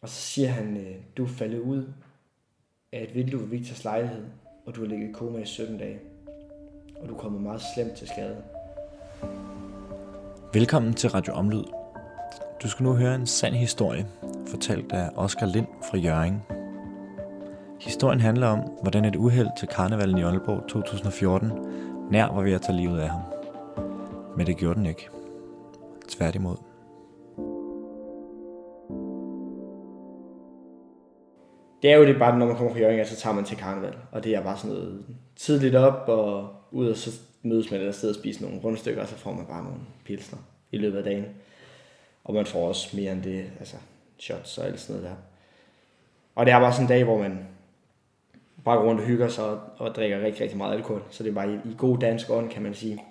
Og så siger han, øh, du er faldet ud af et vindue ved Victors lejlighed, og du har ligget i koma i 17 dage. Og du er kommet meget slemt til skade. Velkommen til Radio Omlyd. Du skal nu høre en sand historie, fortalt af Oscar Lind fra Jørgen. Historien handler om, hvordan et uheld til karnevalen i Aalborg 2014 nær var ved at tage livet af ham. Men det gjorde den ikke. Tværtimod. Det er jo det bare, når man kommer fra Jørgen, så tager man til karneval. Og det er bare sådan noget tidligt op og ud og så mødes man et sted og spiser nogle rundstykker, og så får man bare nogle pilsner i løbet af dagen. Og man får også mere end det, altså shots og alt sådan noget der. Og det er bare sådan en dag, hvor man bare går rundt og hygger sig og, og drikker rigtig, rigtig meget alkohol. Så det er bare i, i god dansk ånd, kan man sige,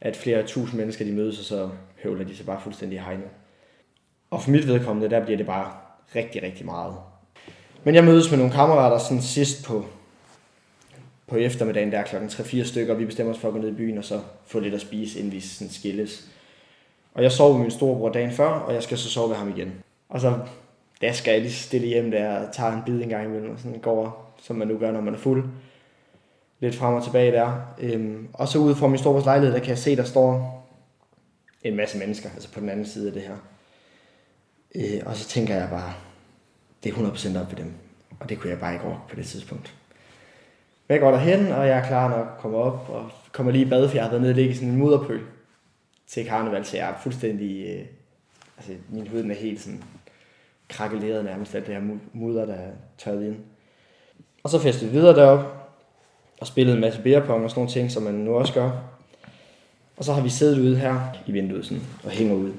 at flere tusind mennesker de mødes, og så høvler de sig bare fuldstændig hegnet. Og for mit vedkommende, der bliver det bare rigtig, rigtig meget. Men jeg mødes med nogle kammerater sådan sidst på, på eftermiddagen, der er klokken 3-4 stykker, og vi bestemmer os for at gå ned i byen og så få lidt at spise, inden vi sådan skilles. Og jeg sover med min storebror dagen før, og jeg skal så sove ved ham igen. Og så der skal jeg lige stille hjem der og tager en bid en gang imellem, og sådan går, som man nu gør, når man er fuld. Lidt frem og tilbage der. Øhm, og så ude fra min storebrors lejlighed, der kan jeg se, der står en masse mennesker, altså på den anden side af det her. Øh, og så tænker jeg bare, det er 100% op ved dem. Og det kunne jeg bare ikke over på det tidspunkt. Men jeg går derhen, og jeg er klar nok at komme op, og kommer lige i bad, for jeg har været nede og ligge i sådan en mudderpøl til karneval, så jeg er fuldstændig, øh, altså min hud er helt sådan krakeleret nærmest af det her mudder, der er tørret ind. Og så festede vi videre derop og spillede en masse beerpong og sådan nogle ting, som man nu også gør. Og så har vi siddet ude her i vinduet sådan, og hænger ud.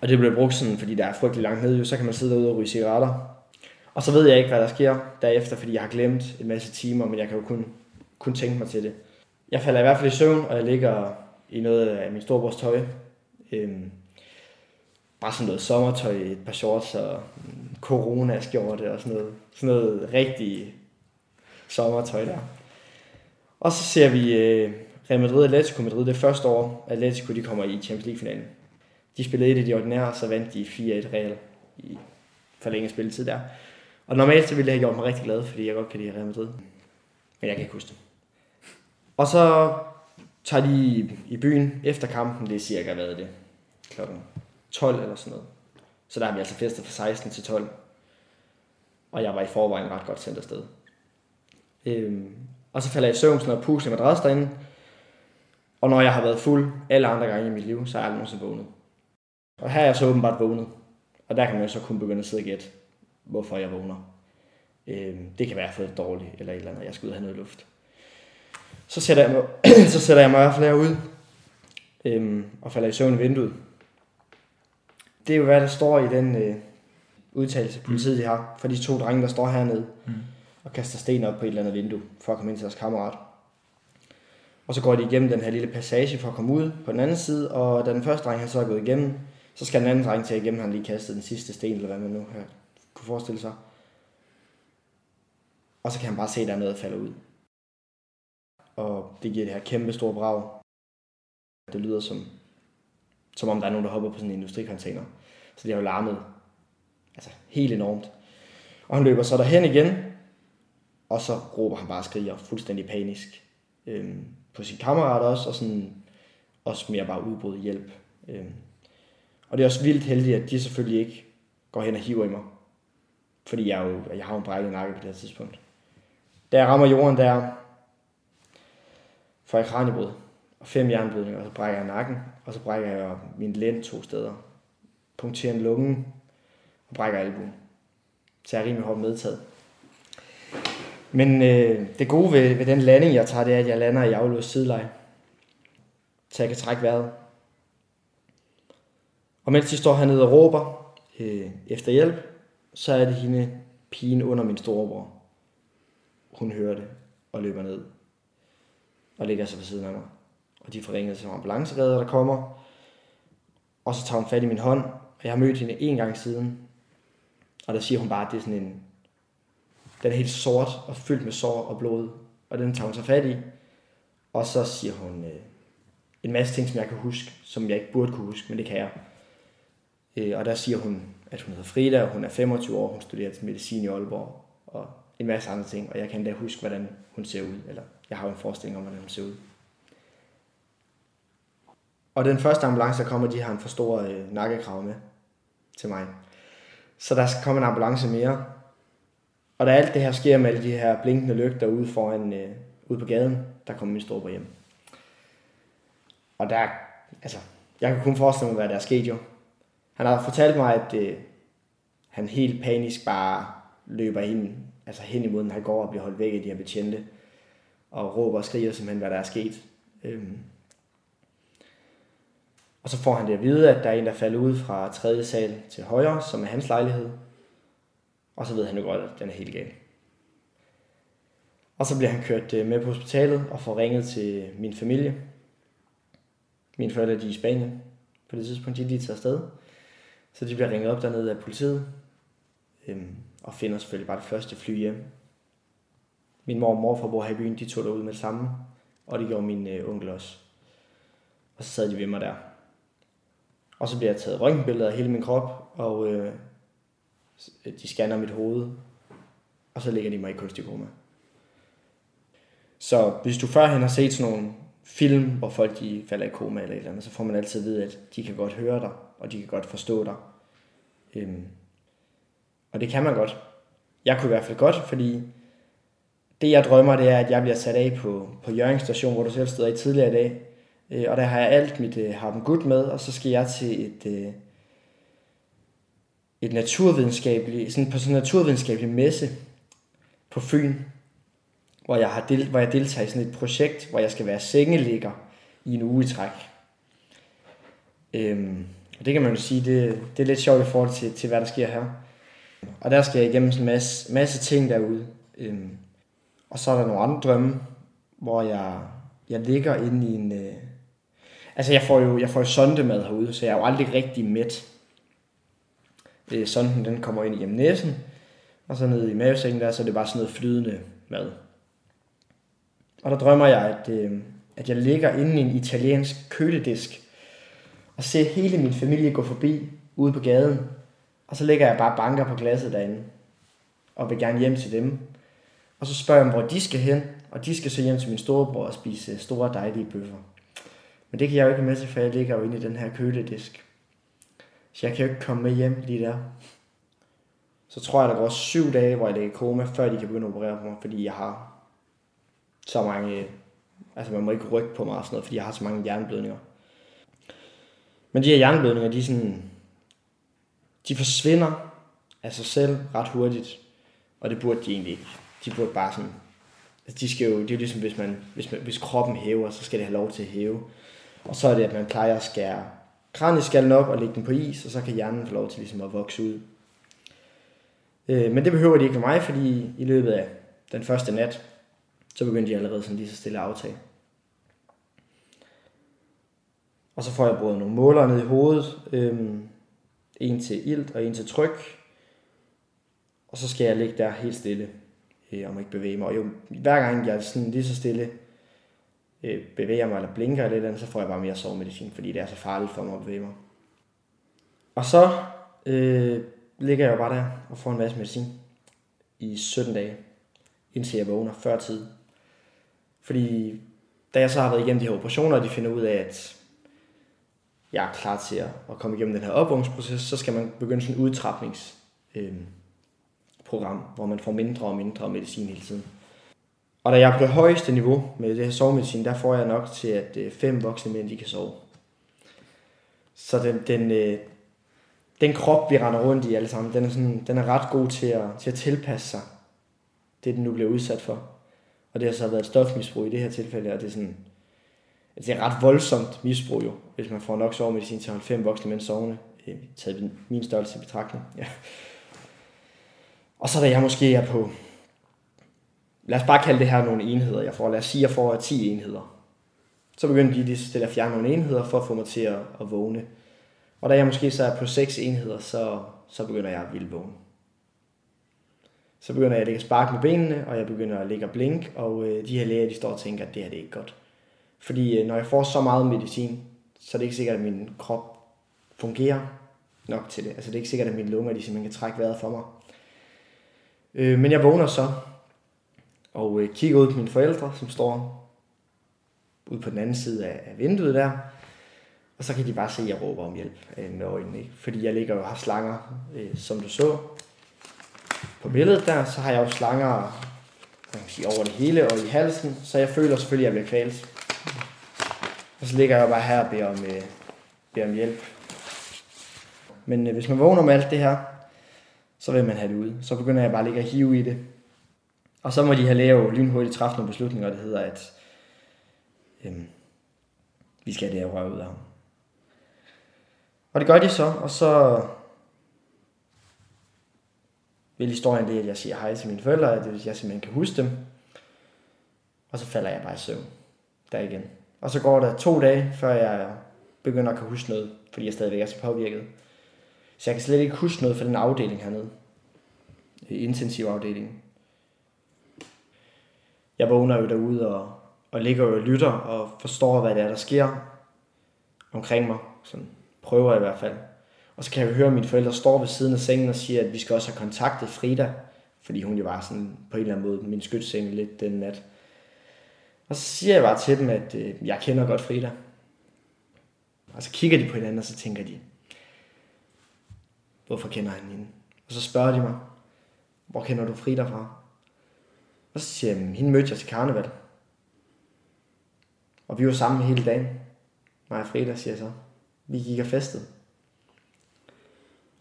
Og det bliver brugt sådan, fordi der er frygtelig langt nede, så kan man sidde derude og ryge cigaretter. Og så ved jeg ikke, hvad der sker derefter, fordi jeg har glemt en masse timer, men jeg kan jo kun, kun tænke mig til det. Jeg falder i hvert fald i søvn, og jeg ligger i noget af min storebrors tøj. Øhm, bare sådan noget sommertøj, et par shorts og corona-skjorte og sådan noget. Sådan noget rigtig sommertøj der. Og så ser vi øh, Real Madrid og Atletico Madrid det første år. Atletico de kommer i Champions League-finalen. De spillede et i de ordinære, så vandt de 4-1 Real i forlænget spilletid der. Og normalt så ville det have gjort mig rigtig glad, fordi jeg godt kan lide Real Madrid. Men jeg kan ikke huske det. Og så tager de i byen efter kampen, det er cirka, hvad er det, klokken 12 eller sådan noget. Så der har vi altså festet fra 16 til 12. Og jeg var i forvejen ret godt sendt afsted. Øhm, og så falder jeg i søvn sådan noget i madras derinde. Og når jeg har været fuld alle andre gange i mit liv, så er jeg aldrig nogensinde vågnet. Og her er jeg så åbenbart vågnet. Og der kan man jo så kun begynde at sidde og gætte, hvorfor jeg vågner. Øhm, det kan være, at jeg har fået det dårligt, eller et eller andet, jeg skal ud og have noget luft. Så sætter jeg mig, så sætter jeg mig i hvert fald herude, øhm, og falder i søvn i vinduet. Det er jo, hvad der står i den øh, udtalelse, politiet de har, for de to drenge, der står hernede mm. og kaster sten op på et eller andet vindue, for at komme ind til deres kammerat. Og så går de igennem den her lille passage for at komme ud på den anden side, og da den første dreng har så er gået igennem, så skal den anden dreng til igennem, han lige kastet den sidste sten, eller hvad man nu her kunne forestille sig. Og så kan han bare se, at der er noget, der falder ud. Og det giver det her kæmpe store brag. Det lyder som, som om der er nogen, der hopper på sådan en industricontainer. Så det har jo larmet altså, helt enormt. Og han løber så derhen igen, og så råber han bare og skriger fuldstændig panisk øhm, på sin kammerat også, og sådan også mere bare udbrud hjælp. Øhm, og det er også vildt heldigt, at de selvfølgelig ikke går hen og hiver i mig. Fordi jeg, jo, jeg har jo en brækket nakke på det her tidspunkt. Da jeg rammer jorden der, får jeg kranjebrud og fem jernblødninger, og så brækker jeg nakken, og så brækker jeg min lænd to steder. Punkterer en lunge, og brækker albuen. Så jeg er rimelig hårdt medtaget. Men øh, det gode ved, ved den landing, jeg tager, det er, at jeg lander i afløst sideleje. Så jeg kan trække vejret. Og mens de står hernede og råber øh, efter hjælp, så er det hende pigen under min storebror. Hun hører det og løber ned og ligger sig ved siden af mig. Og de får ringet til ambulanceredder, der kommer. Og så tager hun fat i min hånd, og jeg har mødt hende en gang siden. Og der siger hun bare, at det er sådan en... Den er helt sort og fyldt med sår og blod. Og den tager hun så fat i. Og så siger hun øh, en masse ting, som jeg kan huske, som jeg ikke burde kunne huske, men det kan jeg. Øh, og der siger hun, at hun hedder Frida, og hun er 25 år, hun studerer til medicin i Aalborg, og en masse andre ting, og jeg kan endda huske, hvordan hun ser ud, eller jeg har jo en forestilling om, hvordan hun ser ud. Og den første ambulance, der kommer, de har en for stor øh, nakkekrav med til mig. Så der skal komme en ambulance mere. Og da alt det her sker med alle de her blinkende lygter ude foran, øh, ude på gaden, der kommer min storebror hjem. Og der, altså, jeg kan kun forestille mig, hvad der er sket jo. Han har fortalt mig, at øh, han helt panisk bare løber ind, altså hen imod den han går og bliver holdt væk af de her betjente. Og råber og skriger simpelthen, hvad der er sket. Øhm. Og så får han det at vide, at der er en, der falder ud fra tredje sal til højre, som er hans lejlighed. Og så ved han jo godt, at den er helt gal. Og så bliver han kørt øh, med på hospitalet og får ringet til min familie. Mine forældre de er i Spanien. På det tidspunkt de er lige taget afsted. Så de bliver ringet op dernede af politiet. Øhm, og finder selvfølgelig bare det første fly hjem. Min mor og morfar bor her i byen, de tog derud med det samme. Og det gjorde min øh, onkel også. Og så sad de ved mig der. Og så bliver jeg taget røntgenbilleder af hele min krop, og øh, øh de scanner mit hoved, og så lægger de mig i kunstig koma. Så hvis du førhen har set sådan nogle film, hvor folk de falder i koma eller et eller andet, så får man altid at vide, at de kan godt høre dig, og de kan godt forstå dig. Øhm, og det kan man godt. Jeg kunne i hvert fald godt, fordi det jeg drømmer, det er, at jeg bliver sat af på, på Jørgen station, hvor du selv stod i tidligere i dag. Øh, og der har jeg alt mit øh, har dem godt med, og så skal jeg til et, øh, et naturvidenskabeligt, sådan på sådan en naturvidenskabelig messe på Fyn, hvor jeg, har del, hvor jeg deltager i sådan et projekt, hvor jeg skal være sengeligger i en uge i træk. Øhm, og det kan man jo sige, det, det er lidt sjovt i forhold til, til hvad der sker her. Og der skal jeg igennem en masse, masse ting derude. Øhm, og så er der nogle andre drømme, hvor jeg, jeg ligger inde i en... Øh, altså jeg får jo jeg får jo sondemad herude, så jeg er jo aldrig rigtig mæt. Øh, sonden den kommer ind igennem næsen, og så ned i mavesækken der, så er det bare sådan noget flydende mad. Og der drømmer jeg, at, øh, at jeg ligger inde i en italiensk køledisk, og ser hele min familie gå forbi ude på gaden, og så ligger jeg bare banker på glasset derinde, og vil gerne hjem til dem. Og så spørger jeg dem, hvor de skal hen, og de skal så hjem til min storebror og spise store dejlige bøffer. Men det kan jeg jo ikke med til, for jeg ligger jo inde i den her køledisk. Så jeg kan jo ikke komme med hjem lige der. Så tror jeg, der går syv dage, hvor jeg ligger i koma, før de kan begynde at operere på mig, fordi jeg har så mange... Altså man må ikke rykke på mig og sådan noget, fordi jeg har så mange hjerneblødninger. Men de her hjerneblødninger, de er sådan... De forsvinder af sig selv ret hurtigt. Og det burde de egentlig ikke. De burde bare sådan... Altså de skal jo, det er jo ligesom, hvis, man, hvis, man, hvis kroppen hæver, så skal det have lov til at hæve. Og så er det, at man plejer at skære kranieskallen op og lægge den på is, og så kan hjernen få lov til ligesom at vokse ud. Øh, men det behøver de ikke for mig, fordi i løbet af den første nat, så begyndte de allerede sådan lige så stille at aftage. Og så får jeg både nogle målere ned i hovedet. Øhm, en til ilt og en til tryk. Og så skal jeg ligge der helt stille øh, og må ikke bevæge mig. Og jo, hver gang jeg er sådan lige så stille øh, bevæger mig eller blinker eller andet, så får jeg bare mere sovemedicin, fordi det er så farligt for mig at bevæge mig. Og så øh, ligger jeg jo bare der og får en masse medicin i 17 dage, indtil jeg vågner før tid. Fordi da jeg så har været igennem de her operationer, og de finder ud af, at jeg er klar til at, komme igennem den her opvågningsproces, så skal man begynde sådan en udtrapningsprogram, øh, hvor man får mindre og mindre medicin hele tiden. Og da jeg er på det højeste niveau med det her sovemedicin, der får jeg nok til, at øh, fem voksne mænd de kan sove. Så den, den, øh, den krop, vi render rundt i alle sammen, den er, sådan, den er ret god til at, til at tilpasse sig det, den nu bliver udsat for. Og det har så været stofmisbrug i det her tilfælde, og det er sådan, altså, det er ret voldsomt misbrug jo, hvis man får nok sovemedicin til at holde fem voksne mænd sovende, øh, taget min størrelse i betragtning. Ja. Og så da jeg måske er på, lad os bare kalde det her nogle enheder, jeg får. Lad os sige, jeg får 10 enheder. Så begynder de lige stille at fjerne nogle enheder for at få mig til at, at vågne. Og da jeg måske så er på 6 enheder, så, så begynder jeg at ville vågne. Så begynder jeg at lægge spark med benene, og jeg begynder at lægge blink, og øh, de her læger, de står og tænker, at det her det er ikke godt. Fordi øh, når jeg får så meget medicin, så er det ikke sikkert, at min krop fungerer. nok til det. Altså det er ikke sikkert, at mine lunger de simpelthen kan trække vejret for mig. Øh, men jeg vågner så, og øh, kigger ud på mine forældre, som står ude på den anden side af, af vinduet der. Og så kan de bare se, at jeg råber om hjælp øh, med øjnene. Ikke? Fordi jeg ligger og har slanger, øh, som du så på billedet der. Så har jeg jo slanger man kan sige, over det hele og i halsen. Så jeg føler selvfølgelig, at jeg bliver kvalt. Og så ligger jeg jo bare her og beder om, øh, beder om hjælp. Men øh, hvis man vågner med alt det her, så vil man have det ud. Så begynder jeg bare at ligge og hive i det. Og så må de have jo lynhurtigt træffe nogle beslutninger, der hedder, at øh, vi skal have det her røv ud af ham. Og det gør de så, og så vil historien det, at jeg siger hej til mine forældre, at jeg simpelthen kan huske dem. Og så falder jeg bare i søvn der igen. Og så går der to dage, før jeg begynder at kunne huske noget, fordi jeg stadigvæk er så påvirket. Så jeg kan slet ikke huske noget fra den afdeling hernede. Intensiv afdeling. Jeg vågner jo derude og, og ligger jo og lytter og forstår, hvad det er, der sker omkring mig. Sådan prøver jeg i hvert fald. Og så kan jeg høre, at mine forældre står ved siden af sengen og siger, at vi skal også have kontaktet Frida, fordi hun jo var sådan på en eller anden måde min skytseng lidt den nat. Og så siger jeg bare til dem, at øh, jeg kender godt Frida. Og så kigger de på hinanden, og så tænker de, hvorfor kender han hende? Og så spørger de mig, hvor kender du Frida fra? Og så siger jeg, hende mødte jeg til karneval. Og vi var sammen hele dagen. Mig og Frida, siger jeg så. Vi gik og festede.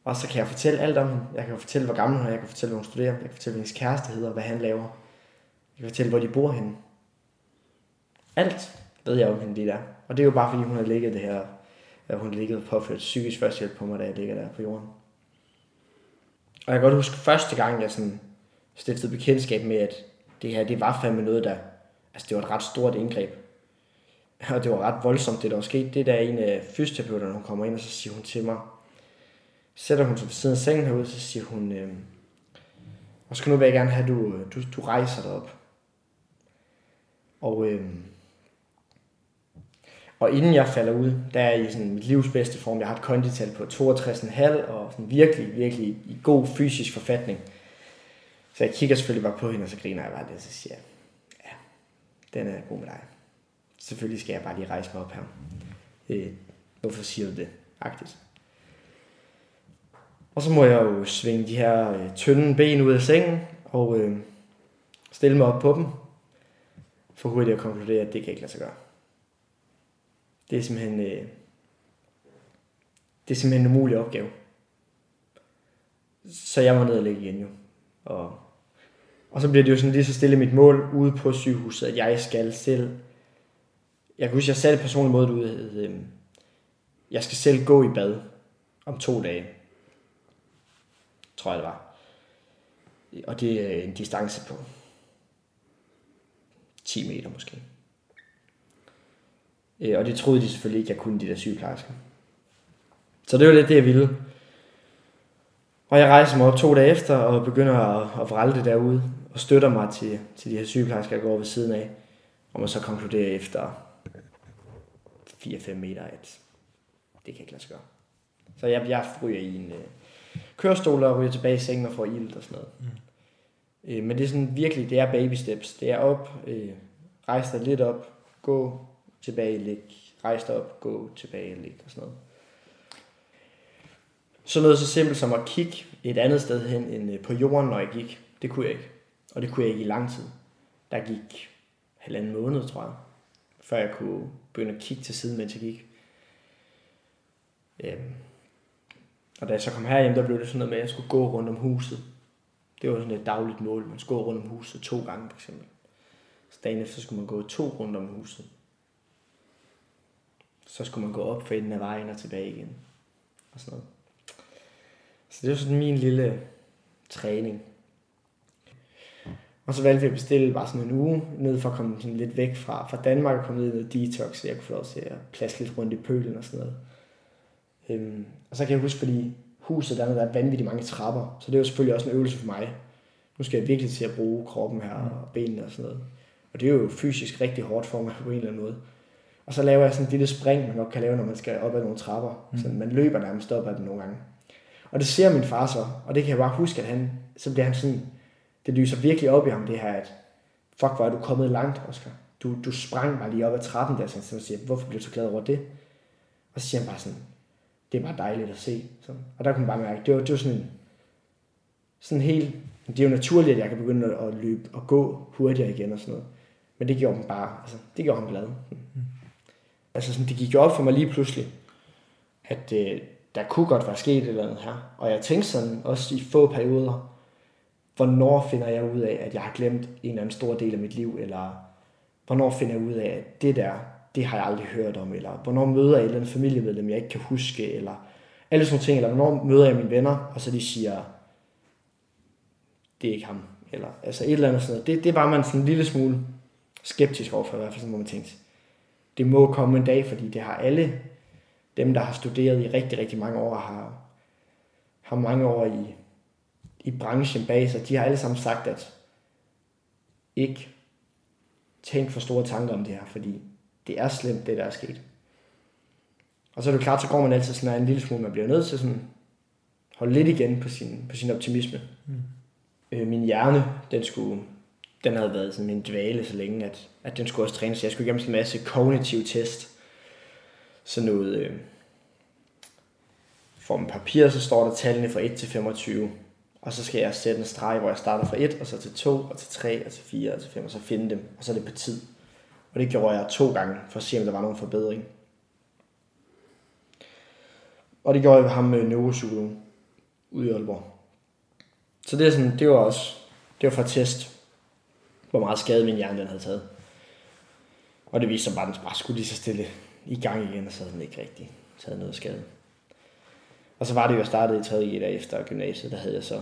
Og så kan jeg fortælle alt om hende. Jeg kan fortælle, hvor gammel hun er. Jeg kan fortælle, hvor hun studerer. Jeg kan fortælle, hvad hendes kæreste hedder, hvad han laver. Jeg kan fortælle, hvor de bor henne. Alt ved jeg om hende lige der. Og det er jo bare, fordi hun har ligget det her, at hun ligget på påført psykisk førstehjælp på mig, da jeg ligger der på jorden. Og jeg kan godt huske første gang, jeg sådan stiftede bekendtskab med, at det her, det var fandme noget, der, altså det var et ret stort indgreb. Og det var ret voldsomt, det der var sket. Det der en af fysioterapeuterne, hun kommer ind, og så siger hun til mig, sætter hun sig ved siden af sengen herude, så siger hun, øh, og så nu vil jeg gerne have, at du, du, du rejser dig op. Og, øh, og inden jeg falder ud, der er i sådan mit livs bedste form. Jeg har et kondital på 62,5 og sådan virkelig, virkelig i god fysisk forfatning. Så jeg kigger selvfølgelig bare på hende, og så griner jeg bare lidt, og så siger jeg, ja, den er god med dig. Selvfølgelig skal jeg bare lige rejse mig op her. Øh, hvorfor siger du det? Agtigt. Og så må jeg jo svinge de her øh, tynde ben ud af sengen, og øh, stille mig op på dem, for hurtigt at konkludere, at det kan ikke lade sig gøre. Det er simpelthen, øh, det er simpelthen en umulig opgave. Så jeg må ned og ligge igen jo. Og, og så bliver det jo sådan lige så stille mit mål ude på sygehuset, at jeg skal selv, jeg kan huske, jeg satte personligt mod ud, at øh, jeg skal selv gå i bad om to dage. Tror jeg det var. Og det er en distance på 10 meter måske. Øh, og det troede de selvfølgelig ikke, jeg kunne, de der sygeplejersker. Så det var lidt det, jeg ville. Og jeg rejser mig op to dage efter, og begynder at, at vralde det derude, og støtter mig til, til de her sygeplejersker, jeg går ved siden af. Og man så konkluderer efter 4-5 meter, at det kan ikke lade sig gøre. Så jeg, jeg ryger i en øh, øh, kørestol og ryger tilbage i sengen og får ild og sådan noget. Mm. Øh, men det er sådan virkelig, det er baby steps. Det er op, øh, rejse dig lidt op, gå, tilbage, lig, rejse dig op, gå, tilbage, lig og sådan noget. Så noget så simpelt som at kigge et andet sted hen end øh, på jorden, når jeg gik. Det kunne jeg ikke. Og det kunne jeg ikke i lang tid. Der gik halvanden måned, tror jeg, før jeg kunne begynde at kigge til siden, mens jeg gik. Øhm. Og da jeg så kom herhjem, der blev det sådan noget med, at jeg skulle gå rundt om huset. Det var sådan et dagligt mål. Man skulle gå rundt om huset to gange, for eksempel. Så dagen efter skulle man gå to rundt om huset. Så skulle man gå op for enden af vejen og tilbage igen. Og sådan noget. Så det var sådan min lille træning. Og så valgte vi at bestille bare sådan en uge, ned for at komme sådan lidt væk fra, fra Danmark og komme ned i noget detox, så jeg kunne få lov til at plads lidt rundt i pølen og sådan noget. Øhm, og så kan jeg huske, fordi huset der, der er vanvittigt mange trapper, så det er jo selvfølgelig også en øvelse for mig. Nu skal jeg virkelig til at bruge kroppen her og benene og sådan noget. Og det er jo fysisk rigtig hårdt for mig på en eller anden måde. Og så laver jeg sådan et lille spring, man godt kan lave, når man skal op ad nogle trapper. Mm. Så man løber nærmest op ad dem nogle gange. Og det ser min far så, og det kan jeg bare huske, at han, så bliver han sådan, det lyser virkelig op i ham, det her, at fuck, hvor er du kommet langt, Oscar. Du, du sprang bare lige op ad trappen der, så han siger, hvorfor bliver du så glad over det? Og så siger han bare sådan, det er bare dejligt at se. Sådan. Og der kunne man bare mærke, det var, det var sådan en, sådan helt, det er jo naturligt, at jeg kan begynde at løbe og gå hurtigere igen og sådan noget. Men det gjorde ham bare, altså, det gjorde ham glad. Mm. Altså sådan, det gik jo op for mig lige pludselig, at øh, der kunne godt være sket et eller andet her. Og jeg tænkte sådan, også i få perioder, hvornår finder jeg ud af, at jeg har glemt en eller anden stor del af mit liv, eller hvornår finder jeg ud af, at det der, det har jeg aldrig hørt om, eller hvornår møder jeg et eller andet familiemedlem, jeg ikke kan huske, eller alle sådan ting, eller hvornår møder jeg mine venner, og så de siger, det er ikke ham, eller altså et eller andet sådan noget. Det, det var man sådan en lille smule skeptisk overfor, i hvert fald sådan, hvor man tænkte, det må komme en dag, fordi det har alle dem, der har studeret i rigtig, rigtig mange år, har, har mange år i, i branchen bag sig, de har alle sammen sagt, at ikke tænk for store tanker om det her, fordi det er slemt, det der er sket. Og så er det klart, så går man altid sådan en lille smule, man bliver nødt til sådan holde lidt igen på sin, på sin optimisme. Mm. Øh, min hjerne, den skulle, den havde været sådan en dvale så længe, at, at den skulle også trænes. Jeg skulle igennem sådan en masse kognitiv test. Sådan noget, øh, for en papir, så står der tallene fra 1 til 25. Og så skal jeg sætte en streg, hvor jeg starter fra 1, og så til 2, og til 3, og til 4, og til 5, og så finde dem. Og så er det på tid. Og det gjorde jeg to gange, for at se, om der var nogen forbedring. Og det gjorde jeg ved ham øh, med neuropsykologen ude i Aalborg. Så det, er sådan, det var også det var for at teste, hvor meget skade min hjerne den havde taget. Og det viste sig bare, at den bare skulle lige så stille i gang igen, og så havde den ikke rigtig taget noget skade. Og så var det jo, jeg startede i 3. G e, der efter gymnasiet, der havde jeg så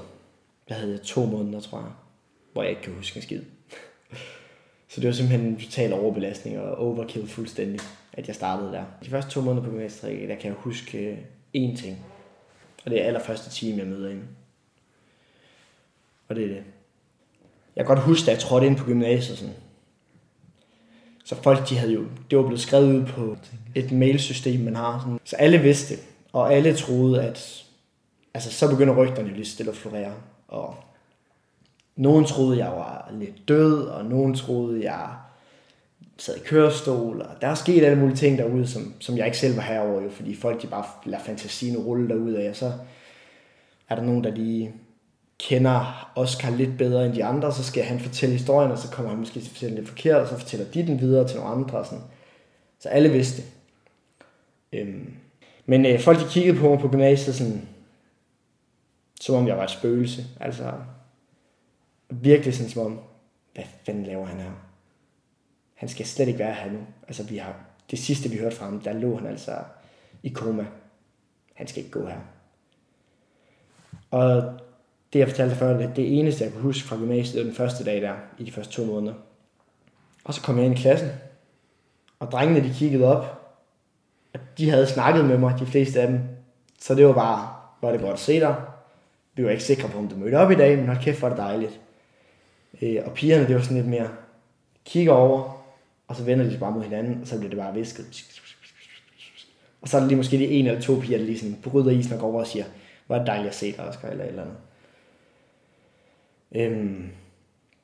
der havde jeg to måneder, tror jeg, hvor jeg ikke kan huske en skid så det var simpelthen en total overbelastning og overkill fuldstændig, at jeg startede der. De første to måneder på gymnasiet, der kan jeg huske øh, én ting. Og det er allerførste time, jeg møder ind. Og det er det. Jeg kan godt huske, da jeg trådte ind på gymnasiet, sådan, så folk, de havde jo, det var blevet skrevet ud på et mailsystem, man har. Sådan. Så alle vidste. Og alle troede, at altså, så begynder rygterne lige stille at florere. Og nogen troede, jeg var lidt død, og nogen troede, jeg sad i kørestol, og der er sket alle mulige ting derude, som, som jeg ikke selv var herover jo, fordi folk de bare lader fantasien rulle derude af, og så er der nogen, der lige kender Oscar lidt bedre end de andre, så skal han fortælle historien, og så kommer han måske til at fortælle lidt forkert, og så fortæller de den videre til nogle andre. Sådan. Så alle vidste det. Øhm, men øh, folk de kiggede på mig på gymnasiet sådan, som om jeg var et spøgelse. Altså, virkelig sådan som om, hvad fanden laver han her? Han skal slet ikke være her nu. Altså, vi har, det sidste vi hørte fra ham, der lå han altså i koma. Han skal ikke gå her. Og det jeg fortalte før, det, det eneste jeg kunne huske fra gymnasiet, den første dag der, i de første to måneder. Og så kom jeg ind i klassen, og drengene de kiggede op, de havde snakket med mig, de fleste af dem. Så det var bare, var det godt at se dig. Vi var ikke sikre på, om du mødte op i dag, men hold kæft, var det dejligt. Øh, og pigerne, det var sådan lidt mere, kigger over, og så vender de sig bare mod hinanden, og så bliver det bare visket. Og så er der lige måske lige en eller to piger, der lige sådan bryder isen og går over og siger, hvor er det dejligt at se dig, Oscar, eller et eller andet. Øhm,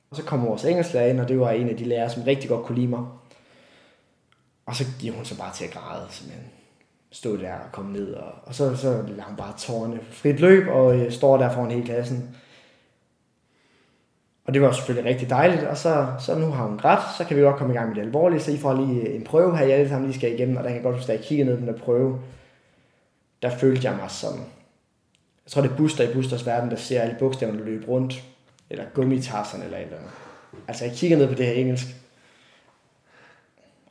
og så kommer vores engelsklærer ind, og det var en af de lærere, som rigtig godt kunne lide mig. Og så giver hun så bare til at græde, simpelthen. Stod der og kom ned, og, og så, så lader hun bare tårne frit løb, og øh, står der foran hele klassen. Og det var selvfølgelig rigtig dejligt, og så, så nu har hun grædt, så kan vi godt komme i gang med det alvorlige, så I får lige øh, en prøve her, jeg alle sammen lige skal igennem, og der kan jeg godt huske, da jeg kiggede ned på den der prøve, der følte jeg mig som, jeg tror det er Buster i Busters verden, der ser alle bogstaverne løbe rundt, eller gummitasserne eller et eller andet. Altså jeg kigger ned på det her engelsk,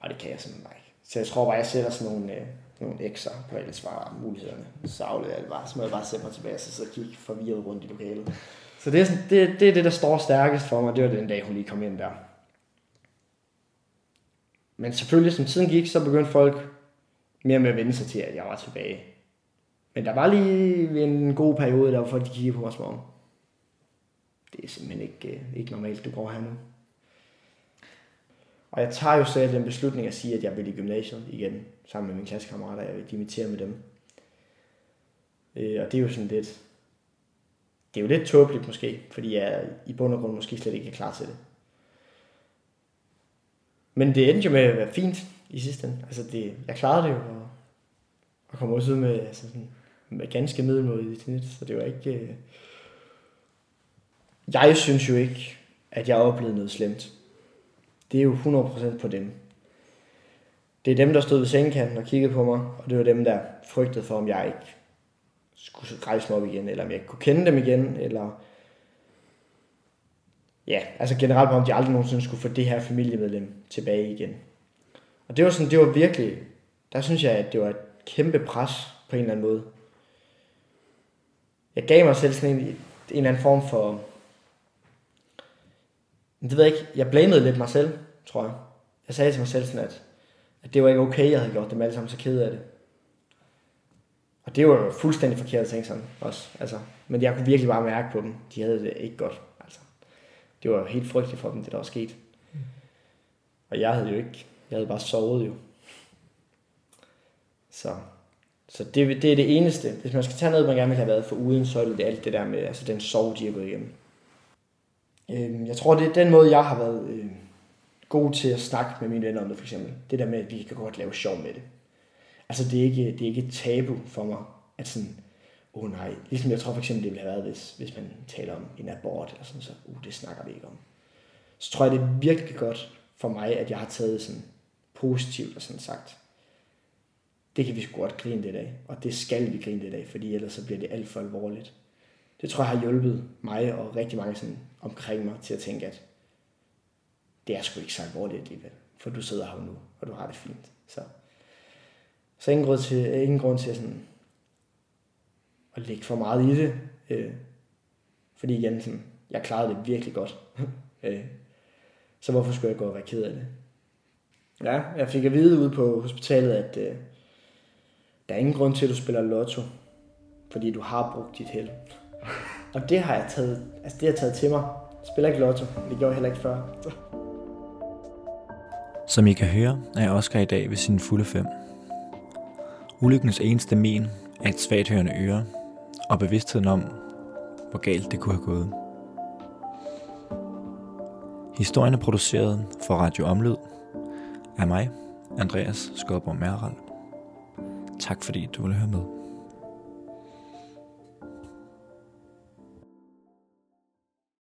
og det kan jeg simpelthen bare ikke. Så jeg tror bare, jeg sætter sådan nogle, øh, nogle X'er på alle svar mulighederne. Så afleverer det bare. Så må jeg bare sætte mig tilbage og så kigge forvirret rundt i lokalet. Så det er, sådan, det, det er det, der står stærkest for mig. Det var den dag, hun lige kom ind der. Men selvfølgelig, som tiden gik, så begyndte folk mere med at vende sig til, at jeg var tilbage. Men der var lige en god periode, der var folk, de kiggede på mig som om, det er simpelthen ikke, øh, ikke normalt, du går her nu. Og jeg tager jo selv den beslutning at sige, at jeg vil i gymnasiet igen, sammen med mine klassekammerater. Jeg vil dimittere med dem. Øh, og det er jo sådan lidt... Det er jo lidt tåbeligt måske, fordi jeg i bund og grund måske slet ikke er klar til det. Men det endte jo med at være fint i sidste ende. Altså det, jeg klarede det jo, og, og kom også ud med, altså sådan, med ganske middelmodigt i tennis, så det var ikke... Øh... Jeg synes jo ikke, at jeg oplevede noget slemt. Det er jo 100% på dem. Det er dem, der stod ved sengekanten og kiggede på mig, og det var dem, der frygtede for, om jeg ikke skulle rejse mig op igen, eller om jeg ikke kunne kende dem igen, eller ja, altså generelt om de aldrig nogensinde skulle få det her familiemedlem tilbage igen. Og det var sådan, det var virkelig, der synes jeg, at det var et kæmpe pres på en eller anden måde. Jeg gav mig selv sådan en, en eller anden form for, det ved jeg ikke, jeg blamede lidt mig selv, tror jeg. Jeg sagde til mig selv sådan, at, at det var ikke okay, jeg havde gjort dem alle sammen så ked af det. Og det var jo fuldstændig forkert at tænke sådan også. Altså, men jeg kunne virkelig bare mærke på dem, de havde det ikke godt. Altså, det var helt frygteligt for dem, det der var sket. Mm. Og jeg havde jo ikke, jeg havde bare sovet jo. Så, så det, det er det eneste. Hvis man skal tage noget, man gerne vil have været for uden, så er det alt det der med altså den sov, de har gået igennem. Øhm, jeg tror, det er den måde, jeg har været øh, god til at snakke med mine venner om det, for eksempel. Det der med, at vi kan godt lave sjov med det. Altså, det er ikke, det er ikke et tabu for mig, at sådan, åh oh, nej, ligesom jeg tror for eksempel, det ville have været, hvis, hvis man taler om en abort, eller sådan, så uh, det snakker vi ikke om. Så tror jeg, det er virkelig godt for mig, at jeg har taget sådan positivt og sådan sagt, det kan vi sgu godt grine det af, og det skal vi grine det af, fordi ellers så bliver det alt for alvorligt. Det tror jeg har hjulpet mig og rigtig mange sådan omkring mig til at tænke, at det er sgu ikke så alvorligt alligevel, for du sidder her nu, og du har det fint. Så, så ingen grund til, ingen grund til sådan, at lægge for meget i det, øh, fordi igen, sådan, jeg klarede det virkelig godt. øh, så hvorfor skulle jeg gå og være ked af det? Ja, jeg fik at vide ude på hospitalet, at øh, der er ingen grund til, at du spiller lotto, fordi du har brugt dit held. Og det har jeg taget, altså det har jeg taget til mig. Jeg spiller ikke lotto, det gjorde jeg heller ikke før. Som I kan høre, er Oscar i dag ved sin fulde fem. Ulykkens eneste men er et svagt hørende øre, og bevidstheden om, hvor galt det kunne have gået. Historien er produceret for Radio Omlyd af mig, Andreas Skodborg Merral. Tak fordi du ville høre med.